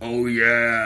Oh yeah.